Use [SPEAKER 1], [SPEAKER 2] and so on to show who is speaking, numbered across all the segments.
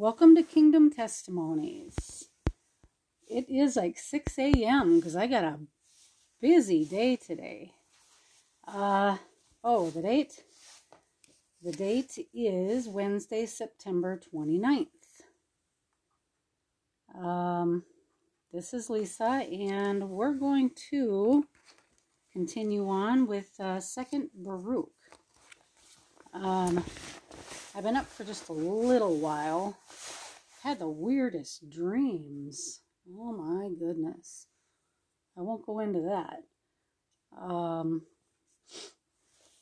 [SPEAKER 1] Welcome to Kingdom Testimonies. It is like 6 a.m. because I got a busy day today. Uh, oh, the date? The date is Wednesday, September 29th. Um, this is Lisa, and we're going to continue on with uh, Second Baruch. Um, I've been up for just a little while. Had the weirdest dreams. Oh my goodness. I won't go into that. Um,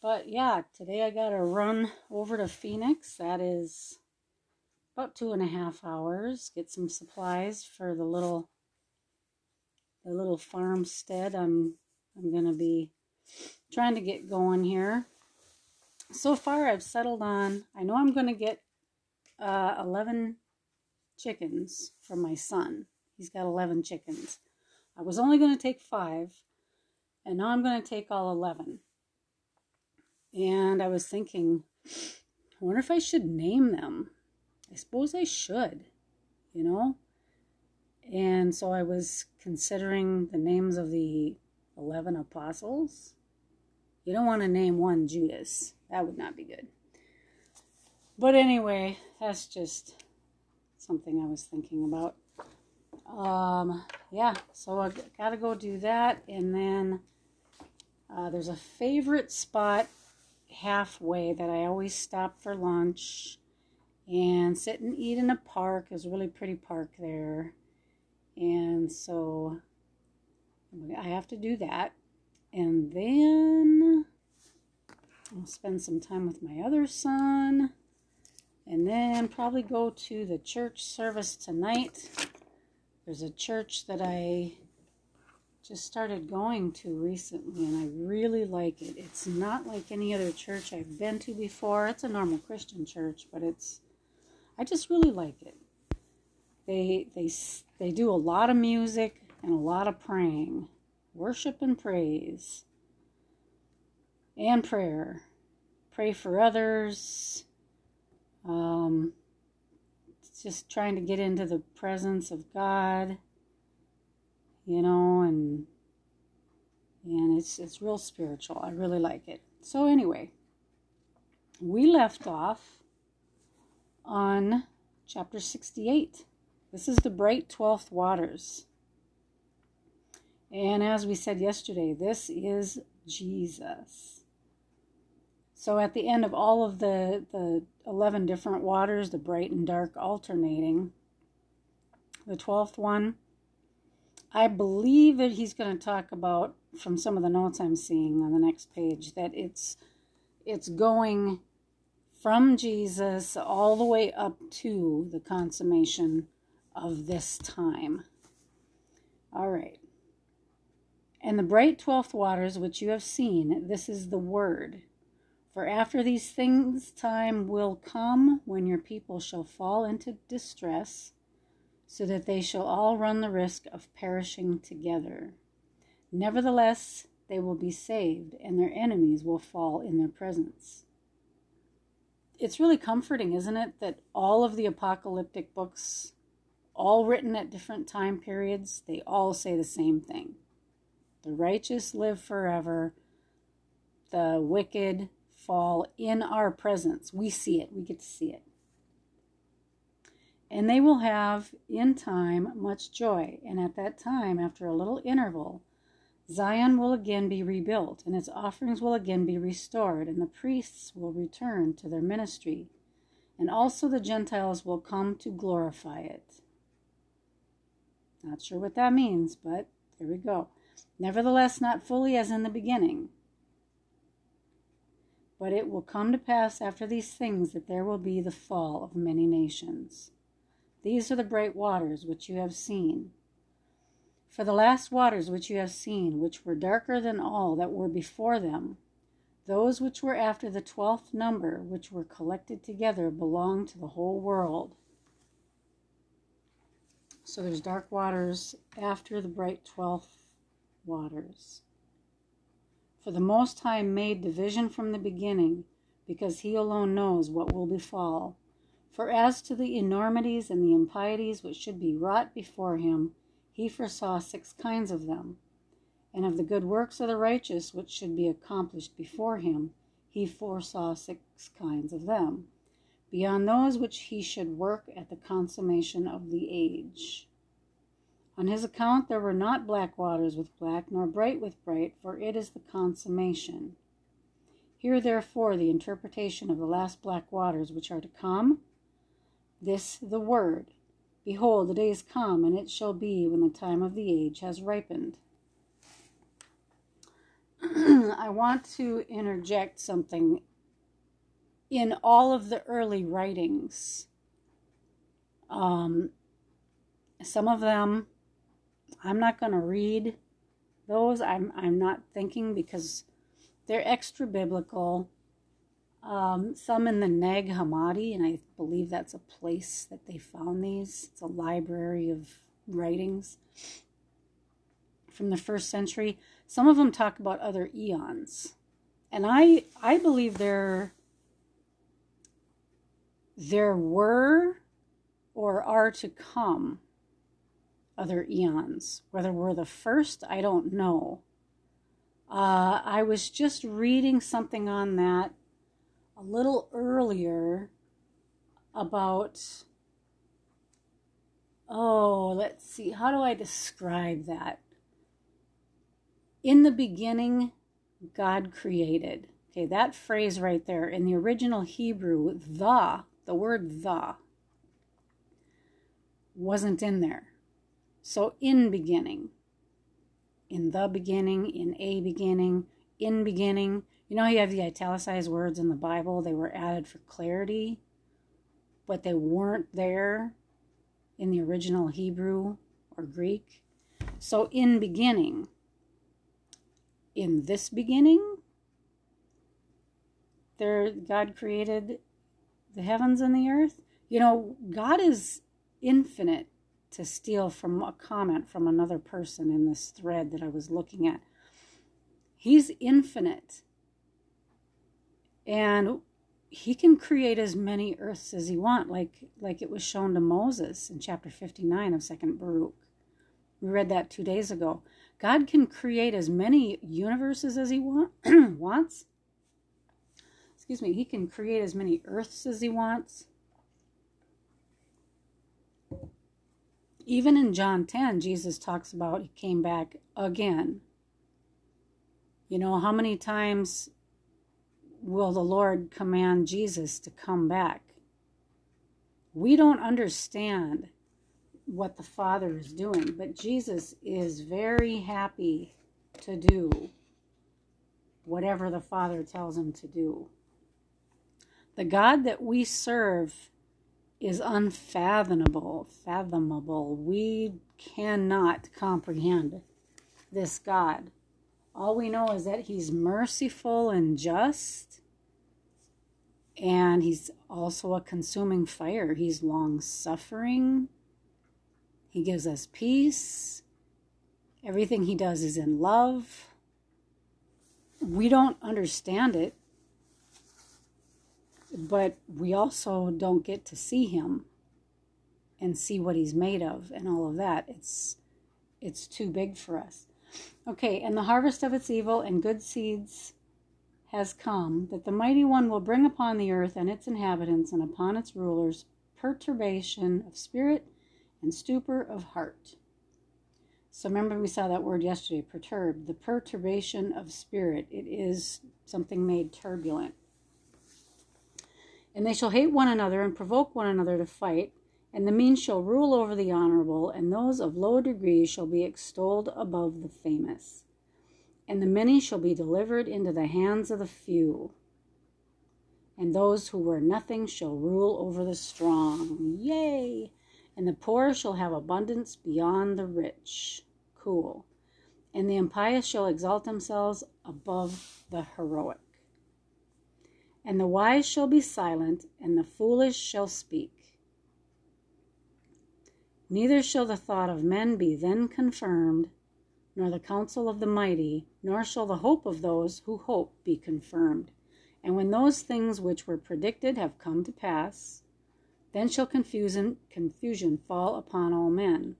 [SPEAKER 1] but yeah, today I got to run over to Phoenix. That is about two and a half hours. Get some supplies for the little the little farmstead I'm I'm gonna be trying to get going here so far I've settled on, I know I'm going to get uh, 11 chickens from my son. He's got 11 chickens. I was only going to take five, and now I'm going to take all 11. And I was thinking, I wonder if I should name them. I suppose I should, you know? And so I was considering the names of the 11 apostles. You don't want to name one Judas. That would not be good. But anyway, that's just something I was thinking about. Um, yeah, so I gotta go do that, and then uh, there's a favorite spot halfway that I always stop for lunch and sit and eat in a park. There's a really pretty park there, and so I have to do that, and then I'll spend some time with my other son. And then probably go to the church service tonight. There's a church that I just started going to recently and I really like it. It's not like any other church I've been to before. It's a normal Christian church, but it's I just really like it. They they they do a lot of music and a lot of praying, worship and praise and prayer. Pray for others. Um, just trying to get into the presence of God, you know, and and it's it's real spiritual. I really like it. So anyway, we left off on chapter 68. This is the bright 12th waters. And as we said yesterday, this is Jesus. So at the end of all of the, the 11 different waters, the bright and dark alternating, the 12th one, I believe that he's going to talk about from some of the notes I'm seeing on the next page that it's it's going from Jesus all the way up to the consummation of this time. All right. And the bright twelfth waters which you have seen, this is the word. For after these things time will come when your people shall fall into distress, so that they shall all run the risk of perishing together. Nevertheless, they will be saved, and their enemies will fall in their presence. It's really comforting, isn't it, that all of the apocalyptic books, all written at different time periods, they all say the same thing. The righteous live forever, the wicked fall in our presence. We see it, we get to see it. And they will have in time much joy. And at that time, after a little interval, Zion will again be rebuilt, and its offerings will again be restored, and the priests will return to their ministry, and also the Gentiles will come to glorify it. Not sure what that means, but there we go. Nevertheless, not fully as in the beginning. But it will come to pass after these things that there will be the fall of many nations. These are the bright waters which you have seen. For the last waters which you have seen, which were darker than all that were before them, those which were after the twelfth number, which were collected together, belong to the whole world. So there's dark waters after the bright twelfth waters. For the Most High made division from the beginning, because he alone knows what will befall. For as to the enormities and the impieties which should be wrought before him, he foresaw six kinds of them. And of the good works of the righteous which should be accomplished before him, he foresaw six kinds of them, beyond those which he should work at the consummation of the age. On his account there were not black waters with black, nor bright with bright, for it is the consummation. Hear therefore the interpretation of the last black waters which are to come. This the word Behold, the days come, and it shall be when the time of the age has ripened. I want to interject something. In all of the early writings, um, some of them I'm not going to read those. I'm I'm not thinking because they're extra biblical. Um, some in the Nag Hammadi, and I believe that's a place that they found these. It's a library of writings from the first century. Some of them talk about other eons, and I I believe there there were or are to come other eons. Whether we're the first, I don't know. Uh, I was just reading something on that a little earlier about, oh, let's see, how do I describe that? In the beginning, God created. Okay, that phrase right there in the original Hebrew, the, the word the, wasn't in there. So, in beginning, in the beginning, in a beginning, in beginning. You know, you have the italicized words in the Bible, they were added for clarity, but they weren't there in the original Hebrew or Greek. So, in beginning, in this beginning, there God created the heavens and the earth. You know, God is infinite to steal from a comment from another person in this thread that I was looking at. He's infinite. And he can create as many earths as he want, like like it was shown to Moses in chapter 59 of Second Baruch. We read that two days ago. God can create as many universes as he want, wants. Excuse me, he can create as many earths as he wants. Even in John 10, Jesus talks about he came back again. You know, how many times will the Lord command Jesus to come back? We don't understand what the Father is doing, but Jesus is very happy to do whatever the Father tells him to do. The God that we serve is unfathomable, fathomable. We cannot comprehend this God. All we know is that he's merciful and just, and he's also a consuming fire. He's long suffering. He gives us peace. Everything he does is in love. We don't understand it but we also don't get to see him and see what he's made of and all of that. It's it's too big for us. Okay and the harvest of its evil and good seeds has come that the mighty one will bring upon the earth and its inhabitants and upon its rulers perturbation of spirit and stupor of heart. So remember we saw that word yesterday perturb the perturbation of spirit. It is something made turbulent and they shall hate one another and provoke one another to fight. And the mean shall rule over the honorable, and those of low degree shall be extolled above the famous. And the many shall be delivered into the hands of the few. And those who were nothing shall rule over the strong. Yay! And the poor shall have abundance beyond the rich. Cool. And the impious shall exalt themselves above the heroic. And the wise shall be silent, and the foolish shall speak. Neither shall the thought of men be then confirmed, nor the counsel of the mighty, nor shall the hope of those who hope be confirmed. And when those things which were predicted have come to pass, Then shall confusion, confusion fall upon all men.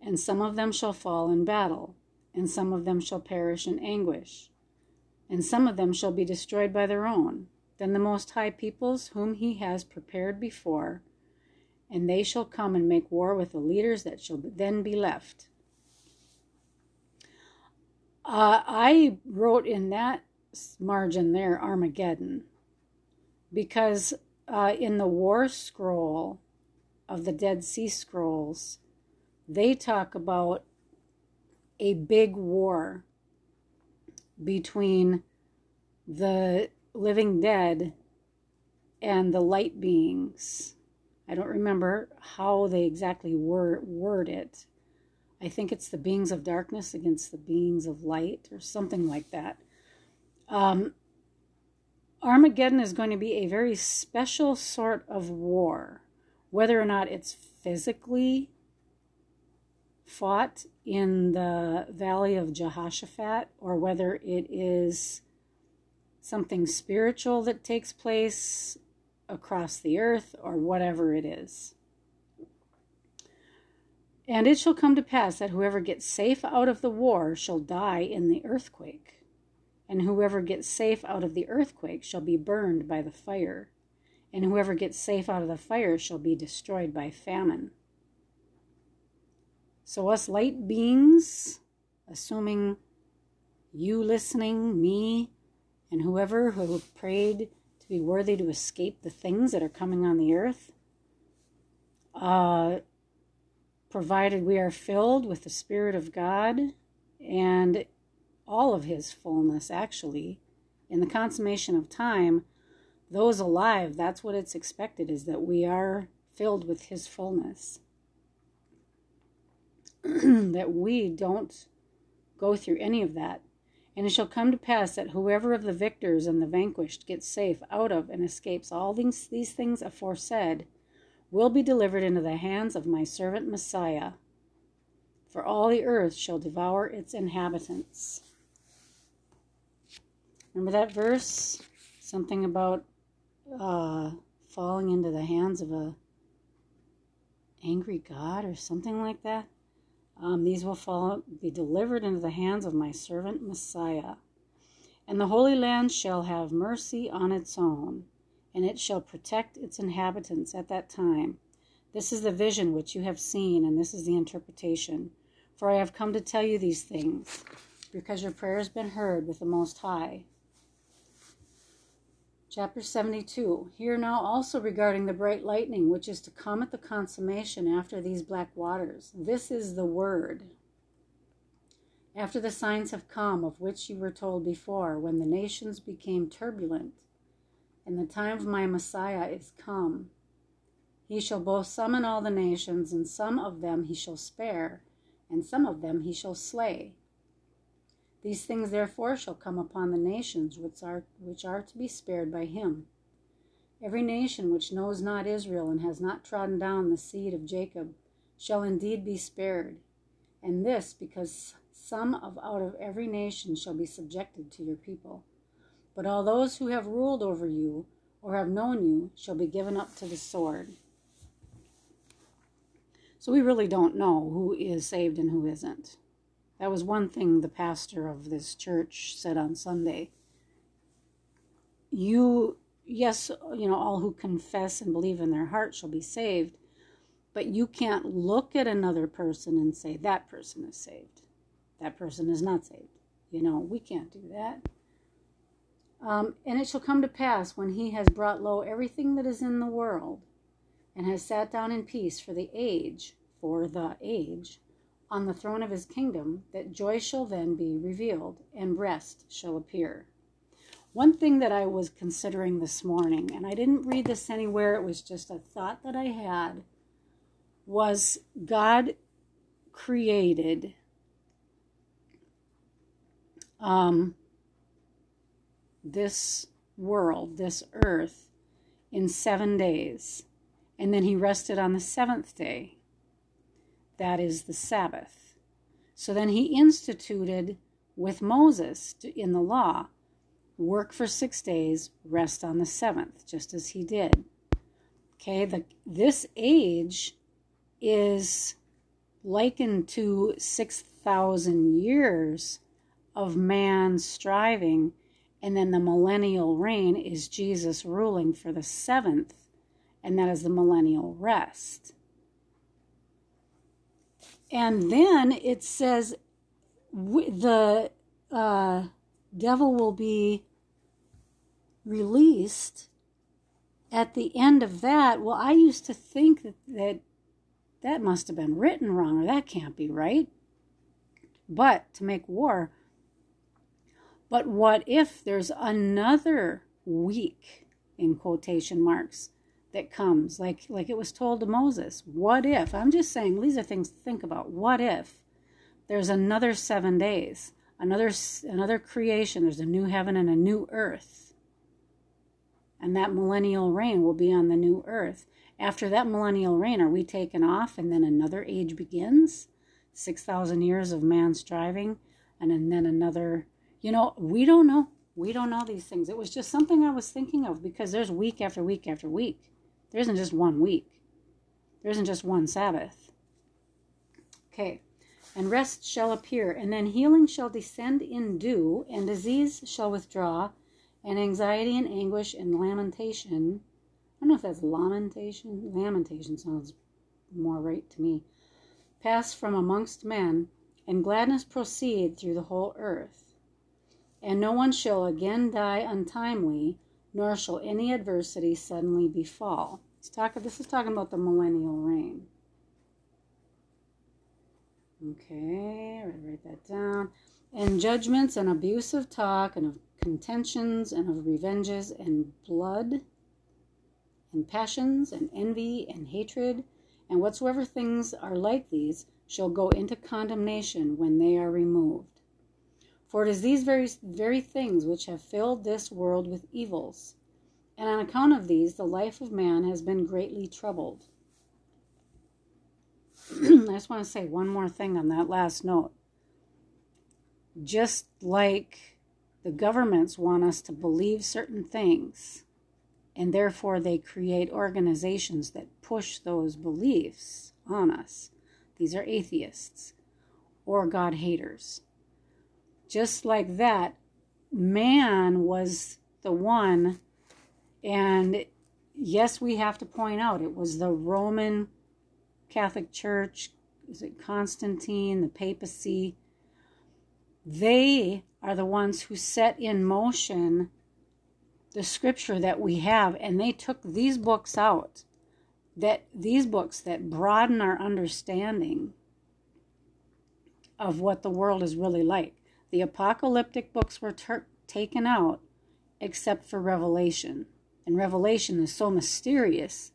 [SPEAKER 1] And some of them shall fall in battle, and some of them shall perish in anguish, and some of them shall be destroyed by their own. Then the Most High peoples, whom he has prepared before, and they shall come and make war with the leaders that shall then be left. Uh, I wrote in that margin there Armageddon because uh, in the War Scroll of the Dead Sea Scrolls, they talk about a big war between the living dead and the light beings. I don't remember how they exactly word, word it. I think it's the beings of darkness against the beings of light or something like that. Um, Armageddon is going to be a very special sort of war, whether or not it's physically fought in the valley of Jehoshaphat or whether it is something spiritual that takes place across the earth or whatever it is. And it shall come to pass that whoever gets safe out of the war shall die in the earthquake and whoever gets safe out of the earthquake shall be burned by the fire, and whoever gets safe out of the fire shall be destroyed by famine. So, us light beings, assuming you listening, me, and whoever who prayed to be worthy to escape the things that are coming on the earth, uh, provided we are filled with the Spirit of God and all of his fullness, actually. In the consummation of time, those alive, that's what it's expected, is that we are filled with his fullness. that we don't go through any of that. And it shall come to pass that whoever of the victors and the vanquished gets safe out of and escapes all these, these things aforesaid will be delivered into the hands of my servant Messiah. For all the earth shall devour its inhabitants. Remember that verse? Something about uh, falling into the hands of a angry God or something like that. Um, these will fall, be delivered into the hands of my servant Messiah. And the Holy Land shall have mercy on its own, and it shall protect its inhabitants at that time. This is the vision which you have seen, and this is the interpretation. For I have come to tell you these things, because your prayer has been heard with the Most High. Chapter 72. Here now also regarding the bright lightning, which is to come at the consummation after these black waters. This is the word. After the signs have come, of which you were told before, when the nations became turbulent, and the time of my Messiah is come. He shall both summon all the nations, and some of them he shall spare, and some of them he shall slay these things therefore shall come upon the nations which are, which are to be spared by him. Every nation which knows not Israel and has not trodden down the seed of Jacob shall indeed be spared. And this because some of out of every nation shall be subjected to your people. But all those who have ruled over you or have known you shall be given up to the sword. So we really don't know who is saved and who isn't. That was one thing the pastor of this church said on Sunday. You, yes, you know, all who confess and believe in their heart shall be saved, but you can't look at another person and say, that person is saved. That person is not saved. You know, we can't do that. Um, and it shall come to pass when he has brought low everything that is in the world, and has sat down in peace for the age, for the age, on the throne of his kingdom, that joy shall then be revealed, and rest shall appear. One thing that I was considering this morning, and I didn't read this anywhere, it was just a thought that I had, was God created um, this world, this earth, in seven days. And then he rested on the seventh day. That is the Sabbath. So then he instituted with Moses in the law work for six days, rest on the seventh, just as he did. Okay, the this age is likened to 6,000 years of man striving, and then the millennial reign is Jesus ruling for the seventh, and that is the millennial rest. And then it says the uh, devil will be released at the end of that. Well, I used to think that that, that must have been written wrong, or that can't be right. But to make war, but what if there's another week in quotation marks that comes like like it was told to Moses? What if? I'm just saying these are things to think about. What if there's another 7 days? Another another creation, there's a new heaven and a new earth. And that millennial reign will be on the new earth. After that millennial reign, are we taken off and then another age begins? 6,000 years of man striving, and then another you know, we don't know. We don't know these things. It was just something I was thinking of because there's week after week after week. There isn't just one week, there isn't just one Sabbath. Okay. And rest shall appear, and then healing shall descend in dew, and disease shall withdraw, and anxiety and anguish and lamentation. I don't know if that's lamentation. Lamentation sounds more right to me. Pass from amongst men, and gladness proceed through the whole earth and no one shall again die untimely, nor shall any adversity suddenly befall. Talk, this is talking about the millennial reign. Okay, write that down. And judgments and abusive talk and of contentions and of revenges and blood and passions and envy and hatred and whatsoever things are like these shall go into condemnation when they are removed. For it is these very, very things which have filled this world with evils. And on account of these, the life of man has been greatly troubled. I just want to say one more thing on that last note. Just like the governments want us to believe certain things, and therefore they create organizations that push those beliefs on us. These are atheists or God haters just like that, man was the one. And yes, we have to point out it was the Roman Catholic Church, is it Constantine, the papacy? They are the ones who set in motion the scripture that we have, and they took these books out. That these books that broaden our understanding of what the world is really like. The apocalyptic books were ter- taken out except for Revelation. And Revelation is so mysterious,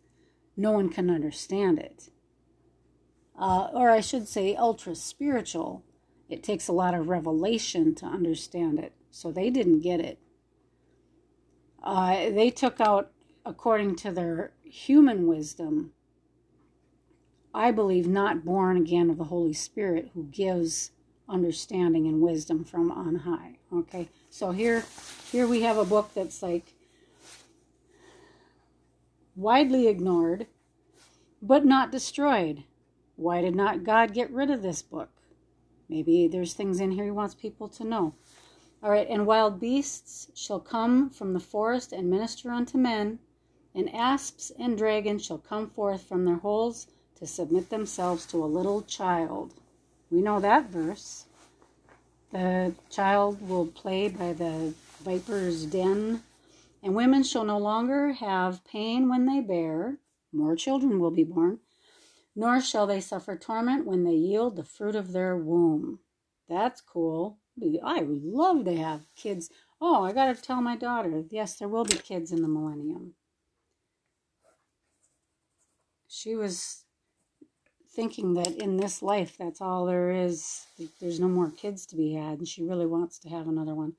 [SPEAKER 1] no one can understand it. Uh, or I should say, ultra spiritual. It takes a lot of revelation to understand it. So they didn't get it. Uh, they took out, according to their human wisdom, I believe, not born again of the Holy Spirit, who gives understanding and wisdom from on high. Okay, so here, here we have a book that's like widely ignored, but not destroyed. Why did not God get rid of this book? Maybe there's things in here he wants people to know. All right, and wild beasts shall come from the forest and minister unto men, and asps and dragons shall come forth from their holes to submit themselves to a little child. We know that verse. The child will play by the viper's den, and women shall no longer have pain when they bear. More children will be born, nor shall they suffer torment when they yield the fruit of their womb. That's cool. I would love to have kids. Oh, I got to tell my daughter. Yes, there will be kids in the millennium. She was thinking that in this life that's all there is. There's no more kids to be had and she really wants to have another one.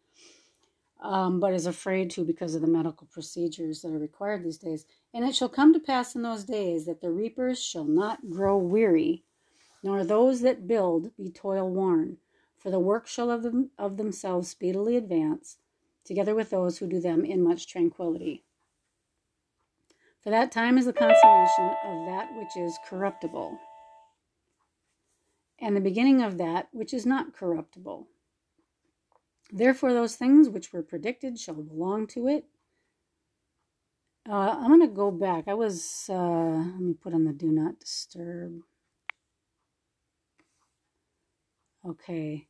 [SPEAKER 1] Um, but is afraid to because of the medical procedures that are required these days. And it shall come to pass in those days that the reapers shall not grow weary nor those that build be toil worn. For the work shall of, them, of themselves speedily advance together with those who do them in much tranquility. For that time is the consummation of that which is corruptible, and the beginning of that which is not corruptible. Therefore, those things which were predicted shall belong to it. Uh, I'm going to go back. I was, uh, let me put on the do not disturb. Okay.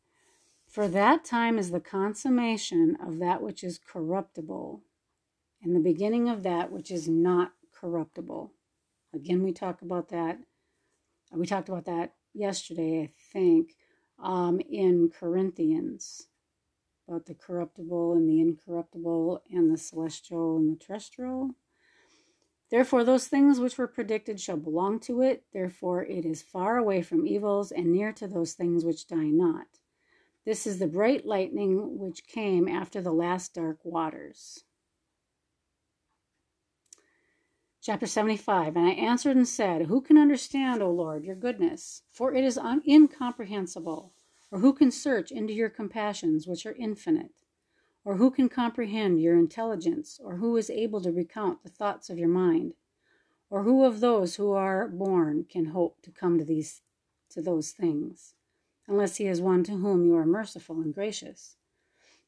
[SPEAKER 1] For that time is the consummation of that which is corruptible, and the beginning of that which is not corruptible. Again, we talk about that. We talked about that yesterday, I think, um, in Corinthians about the corruptible and the incorruptible and the celestial and the terrestrial. Therefore, those things which were predicted shall belong to it. Therefore, it is far away from evils and near to those things which die not. This is the bright lightning which came after the last dark waters. Chapter 75 And I answered and said, Who can understand, O Lord, your goodness? For it is incomprehensible. Or who can search into your compassions, which are infinite? Or who can comprehend your intelligence? Or who is able to recount the thoughts of your mind? Or who of those who are born can hope to come to these to those things, unless he is one to whom you are merciful and gracious?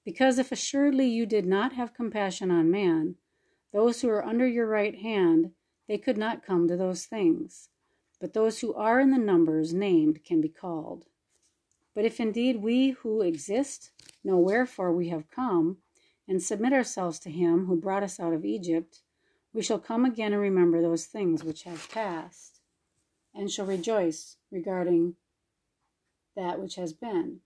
[SPEAKER 1] Because if assuredly you did not have compassion on man, those who are under your right hand, they could not come to those things. But those who are in the numbers named can be called. But if indeed we who exist know wherefore we have come, and submit ourselves to him who brought us out of Egypt, we shall come again and remember those things which have passed, and shall rejoice regarding that which has been.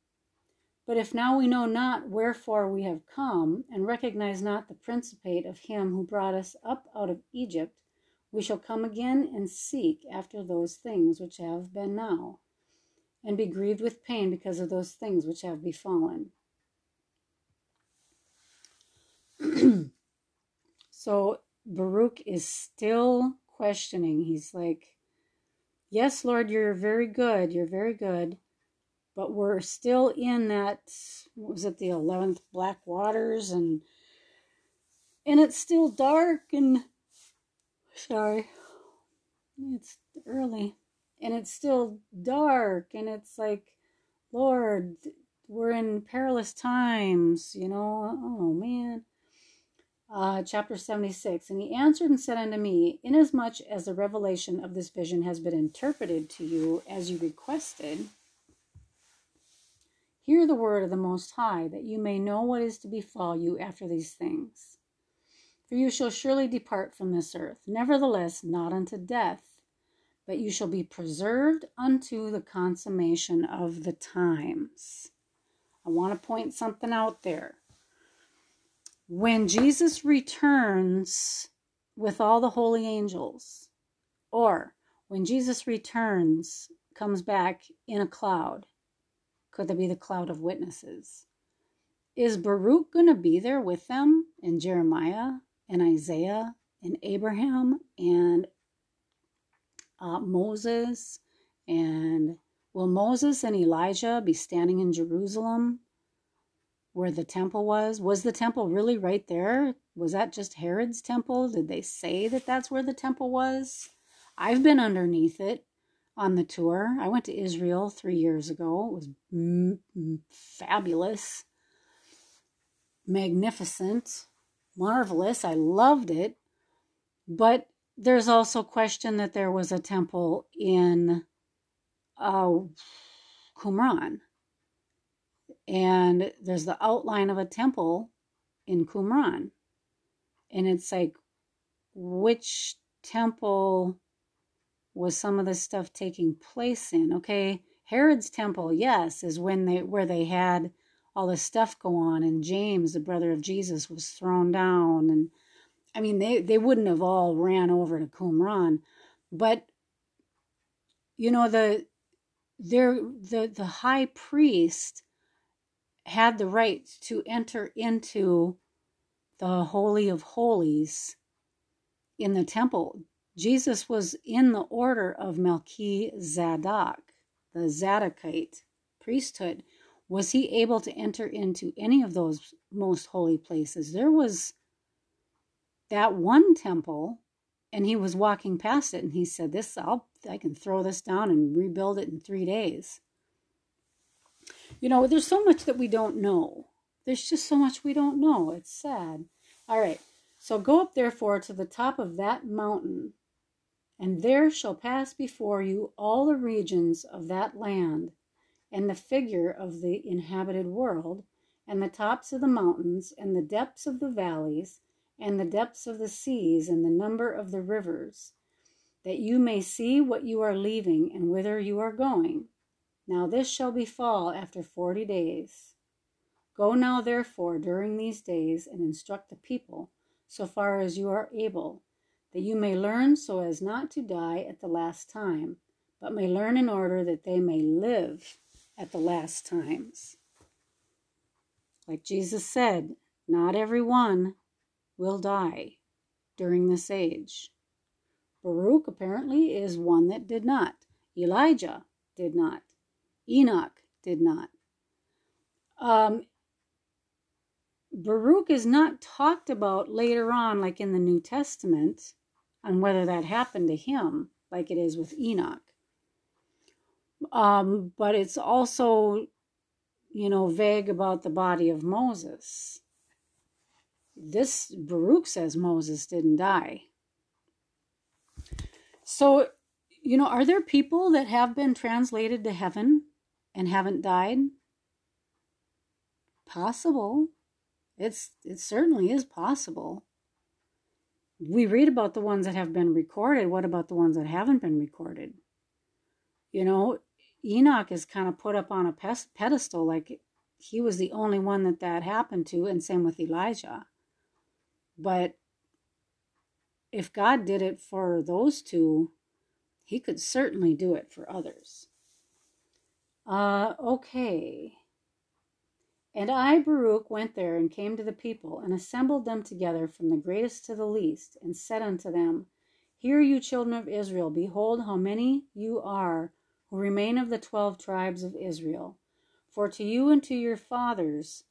[SPEAKER 1] But if now we know not wherefore we have come, and recognize not the principate of him who brought us up out of Egypt, we shall come again and seek after those things which have been now and be grieved with pain because of those things which have befallen. so Baruch is still questioning. He's like, Yes, Lord, you're very good. You're very good. But we're still in that, was it the 11th Black Waters? And, and it's still dark and, sorry, it's early and it's still dark and it's like lord we're in perilous times you know oh man uh, chapter 76 and he answered and said unto me inasmuch as the revelation of this vision has been interpreted to you as you requested hear the word of the most high that you may know what is to befall you after these things for you shall surely depart from this earth nevertheless not unto death but you shall be preserved unto the consummation of the times. I want to point something out there. When Jesus returns with all the holy angels, or when Jesus returns, comes back in a cloud, could there be the cloud of witnesses? Is Baruch going to be there with them in Jeremiah and Isaiah and Abraham and uh, Moses and will Moses and Elijah be standing in Jerusalem where the temple was? Was the temple really right there? Was that just Herod's temple? Did they say that that's where the temple was? I've been underneath it on the tour. I went to Israel three years ago. It was m- m- fabulous, magnificent, marvelous. I loved it. But there's also question that there was a temple in uh, Qumran. And there's the outline of a temple in Qumran. And it's like, which temple was some of this stuff taking place in? Okay, Herod's temple, yes, is when they where they had all this stuff go on, and James, the brother of Jesus, was thrown down, and I mean, they, they wouldn't have all ran over to Qumran, but you know the there the the high priest had the right to enter into the holy of holies in the temple. Jesus was in the order of Melchizedek, the Zadokite priesthood. Was he able to enter into any of those most holy places? There was that one temple and he was walking past it and he said this I'll I can throw this down and rebuild it in 3 days. You know, there's so much that we don't know. There's just so much we don't know. It's sad. All right. So go up therefore to the top of that mountain, and there shall pass before you all the regions of that land, and the figure of the inhabited world, and the tops of the mountains, and the depths of the valleys, and the depths of the seas, and the number of the rivers, that you may see what you are leaving and whither you are going. Now this shall befall after forty days. Go now therefore during these days and instruct the people so far as you are able, that you may learn so as not to die at the last time, but may learn in order that they may live at the last times. Like Jesus said, not every one will die during this age. Baruch apparently is one that did not. Elijah did not. Enoch did not. Um, Baruch is not talked about later on, like in the New Testament, on whether that happened to him, like it is with Enoch. Um, but it's also, you know, vague about the body of Moses. This Baruch says Moses didn't die. So, you know, are there people that have been translated to heaven and haven't died? Possible. It's it certainly is possible. We read about the ones that have been recorded. What about the ones that haven't been recorded? You know, Enoch is kind of put up on a pedestal like he was the only one that that happened to, and same with Elijah. But if God did it for those two, he could certainly do it for others. Uh, okay. And I, Baruch, went there and came to the people, and assembled them together from the greatest to the least, and said unto them, Hear you, children of Israel, behold how many you are who remain of the twelve tribes of Israel. For to you and to your fathers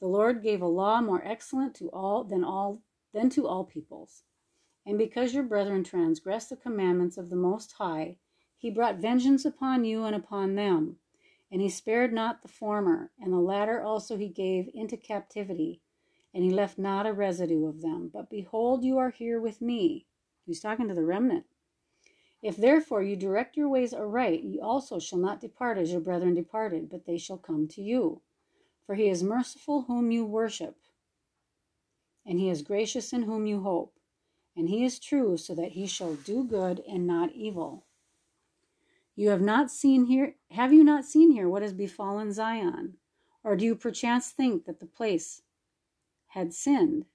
[SPEAKER 1] the Lord gave a law more excellent to all than all than to all peoples. And because your brethren transgressed the commandments of the Most High, he brought vengeance upon you and upon them and he spared not the former, and the latter also he gave into captivity, and he left not a residue of them. But behold, you are here with me. He's talking to the remnant. If therefore you direct your ways aright, ye also shall not depart as your brethren departed, but they shall come to you. For he is merciful whom you worship, and he is gracious in whom you hope, and he is true, so that he shall do good and not evil. You have not seen here, have you not seen here what has befallen Zion? Or do you perchance think that the place had sinned,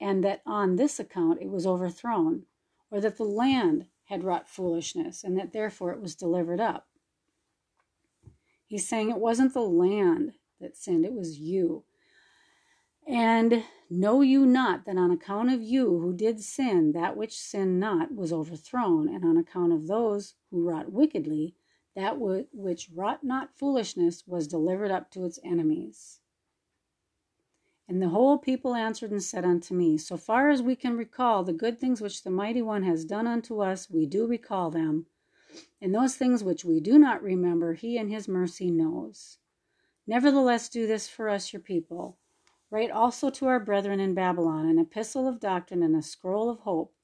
[SPEAKER 1] and that on this account it was overthrown, or that the land had wrought foolishness, and that therefore it was delivered up? He's saying it wasn't the land that sinned, it was you. And know you not that on account of you who did sin, that which sinned not was overthrown, and on account of those who wrought wickedly, that which wrought not foolishness was delivered up to its enemies. And the whole people answered and said unto me, So far as we can recall the good things which the Mighty One has done unto us, we do recall them. And those things which we do not remember, he in his mercy knows. Nevertheless, do this for us, your people Write also to our brethren in Babylon an epistle of doctrine and a scroll of hope,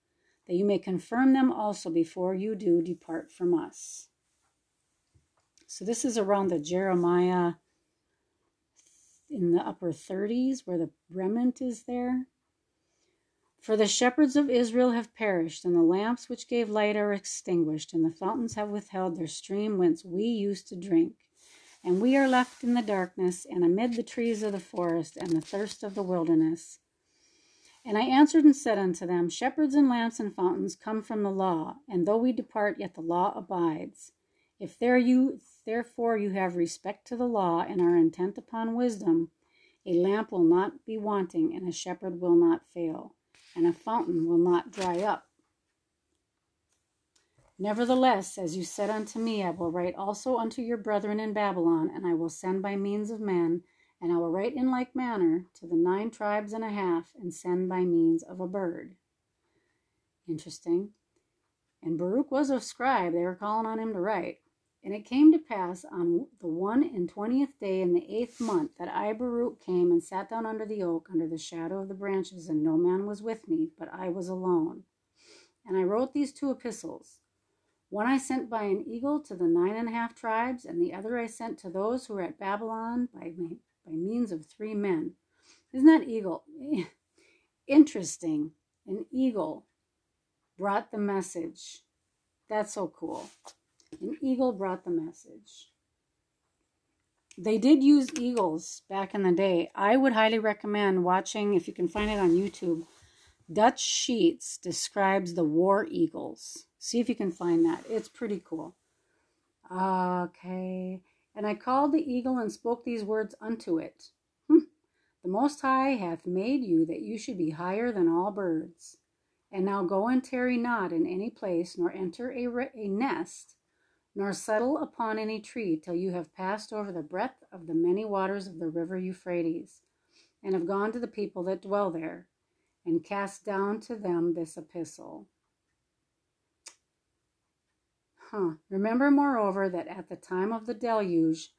[SPEAKER 1] that you may confirm them also before you do depart from us. So this is around the Jeremiah in the upper 30s where the remnant is there. For the shepherds of Israel have perished, and the lamps which gave light are extinguished, and the fountains have withheld their stream whence we used to drink and we are left in the darkness and amid the trees of the forest and the thirst of the wilderness. And I answered and said unto them, Shepherds and lamps and fountains come from the law, and though we depart, yet the law abides. If there you therefore you have respect to the law and are intent upon wisdom, a lamp will not be wanting, and a shepherd will not fail, and a fountain will not dry up. Nevertheless, as you said unto me, I will write also unto your brethren in Babylon, and I will send by means of men, and I will write in like manner to the nine tribes and a half, and send by means of a bird. Interesting. And Baruch was a scribe. They were calling on him to write. And it came to pass on the one and twentieth day in the eighth month that I, Baruch, came and sat down under the oak, under the shadow of the branches, and no man was with me, but I was alone. And I wrote these two epistles. One I sent by an eagle to the nine and a half tribes, and the other I sent to those who were at Babylon by, by means of three men. Isn't that eagle? Interesting. An eagle brought the message. That's so cool. An eagle brought the message. They did use eagles back in the day. I would highly recommend watching, if you can find it on YouTube, Dutch Sheets describes the war eagles. See if you can find that. It's pretty cool. Okay. And I called the eagle and spoke these words unto it. Hm. The Most High hath made you that you should be higher than all birds. And now go and tarry not in any place, nor enter a, a nest, nor settle upon any tree till you have passed over the breadth of the many waters of the river Euphrates, and have gone to the people that dwell there, and cast down to them this epistle. Huh. Remember, moreover, that at the time of the deluge,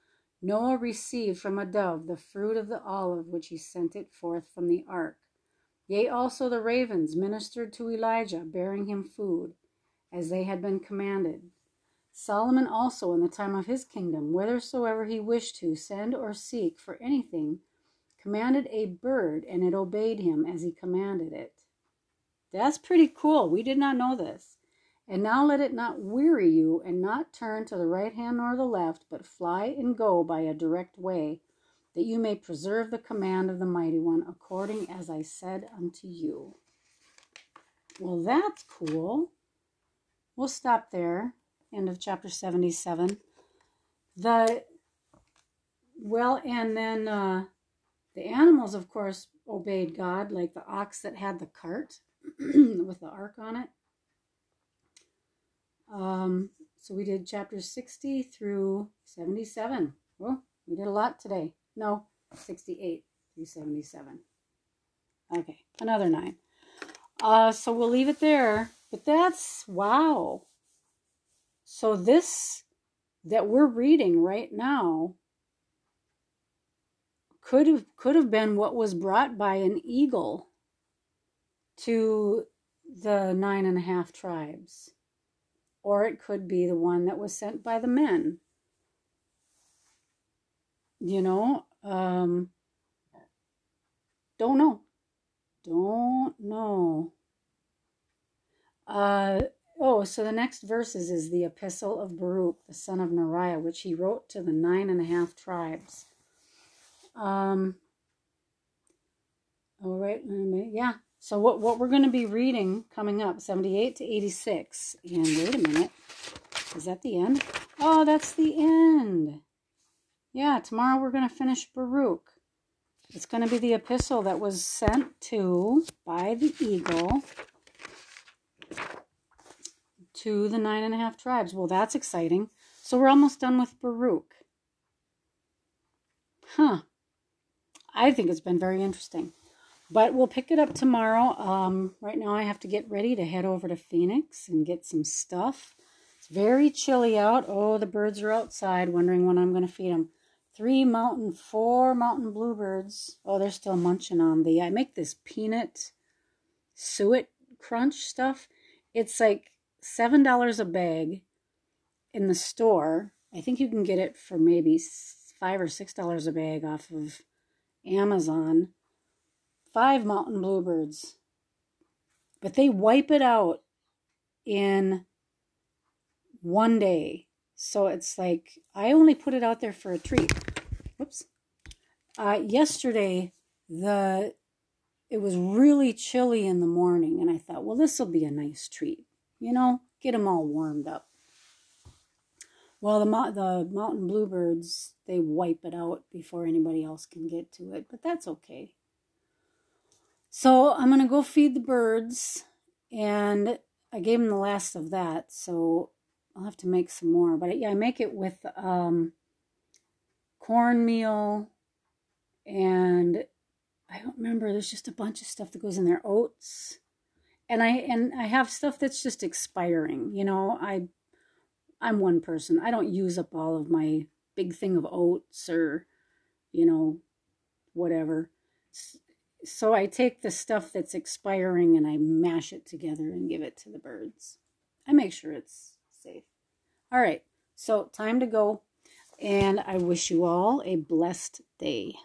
[SPEAKER 1] Noah received from a dove the fruit of the olive which he sent it forth from the ark. Yea, also the ravens ministered to Elijah, bearing him food, as they had been commanded. Solomon also, in the time of his kingdom, whithersoever he wished to send or seek for anything, commanded a bird, and it obeyed him as he commanded it. That's pretty cool. We did not know this. And now let it not weary you, and not turn to the right hand nor the left, but fly and go by a direct way that you may preserve the command of the mighty one, according as I said unto you. Well, that's cool. We'll stop there. End of chapter 77. The well, and then uh, the animals, of course, obeyed God, like the ox that had the cart with the ark on it. Um, so we did chapters 60 through 77. Well, we did a lot today. No, 68 through 77. Okay, another nine. Uh, so we'll leave it there. But that's wow. So this that we're reading right now could have could have been what was brought by an eagle to the nine and a half tribes. Or it could be the one that was sent by the men. You know um don't know. Don't know. Uh oh so the next verses is the epistle of baruch the son of neriah which he wrote to the nine and a half tribes. Um all right yeah so what, what we're going to be reading coming up 78 to 86 and wait a minute is that the end oh that's the end yeah, tomorrow we're going to finish Baruch. It's going to be the epistle that was sent to by the eagle to the nine and a half tribes. Well, that's exciting. So we're almost done with Baruch. Huh. I think it's been very interesting. But we'll pick it up tomorrow. Um, right now, I have to get ready to head over to Phoenix and get some stuff. It's very chilly out. Oh, the birds are outside, wondering when I'm going to feed them three mountain, four mountain bluebirds. Oh, they're still munching on the. I make this peanut suet crunch stuff. It's like seven dollars a bag in the store. I think you can get it for maybe five or six dollars a bag off of Amazon. Five mountain bluebirds, but they wipe it out in one day. So it's like I only put it out there for a treat. Whoops. Uh, yesterday, the it was really chilly in the morning, and I thought, well, this will be a nice treat. You know, get them all warmed up. Well, the the mountain bluebirds they wipe it out before anybody else can get to it, but that's okay. So I'm gonna go feed the birds, and I gave them the last of that. So I'll have to make some more. But yeah, I make it with um, cornmeal and I don't remember. There's just a bunch of stuff that goes in there. Oats. and I and I have stuff that's just expiring. You know, I I'm one person. I don't use up all of my big thing of oats or you know whatever. So I take the stuff that's expiring and I mash it together and give it to the birds. I make sure it's safe. All right. So time to go and I wish you all a blessed day.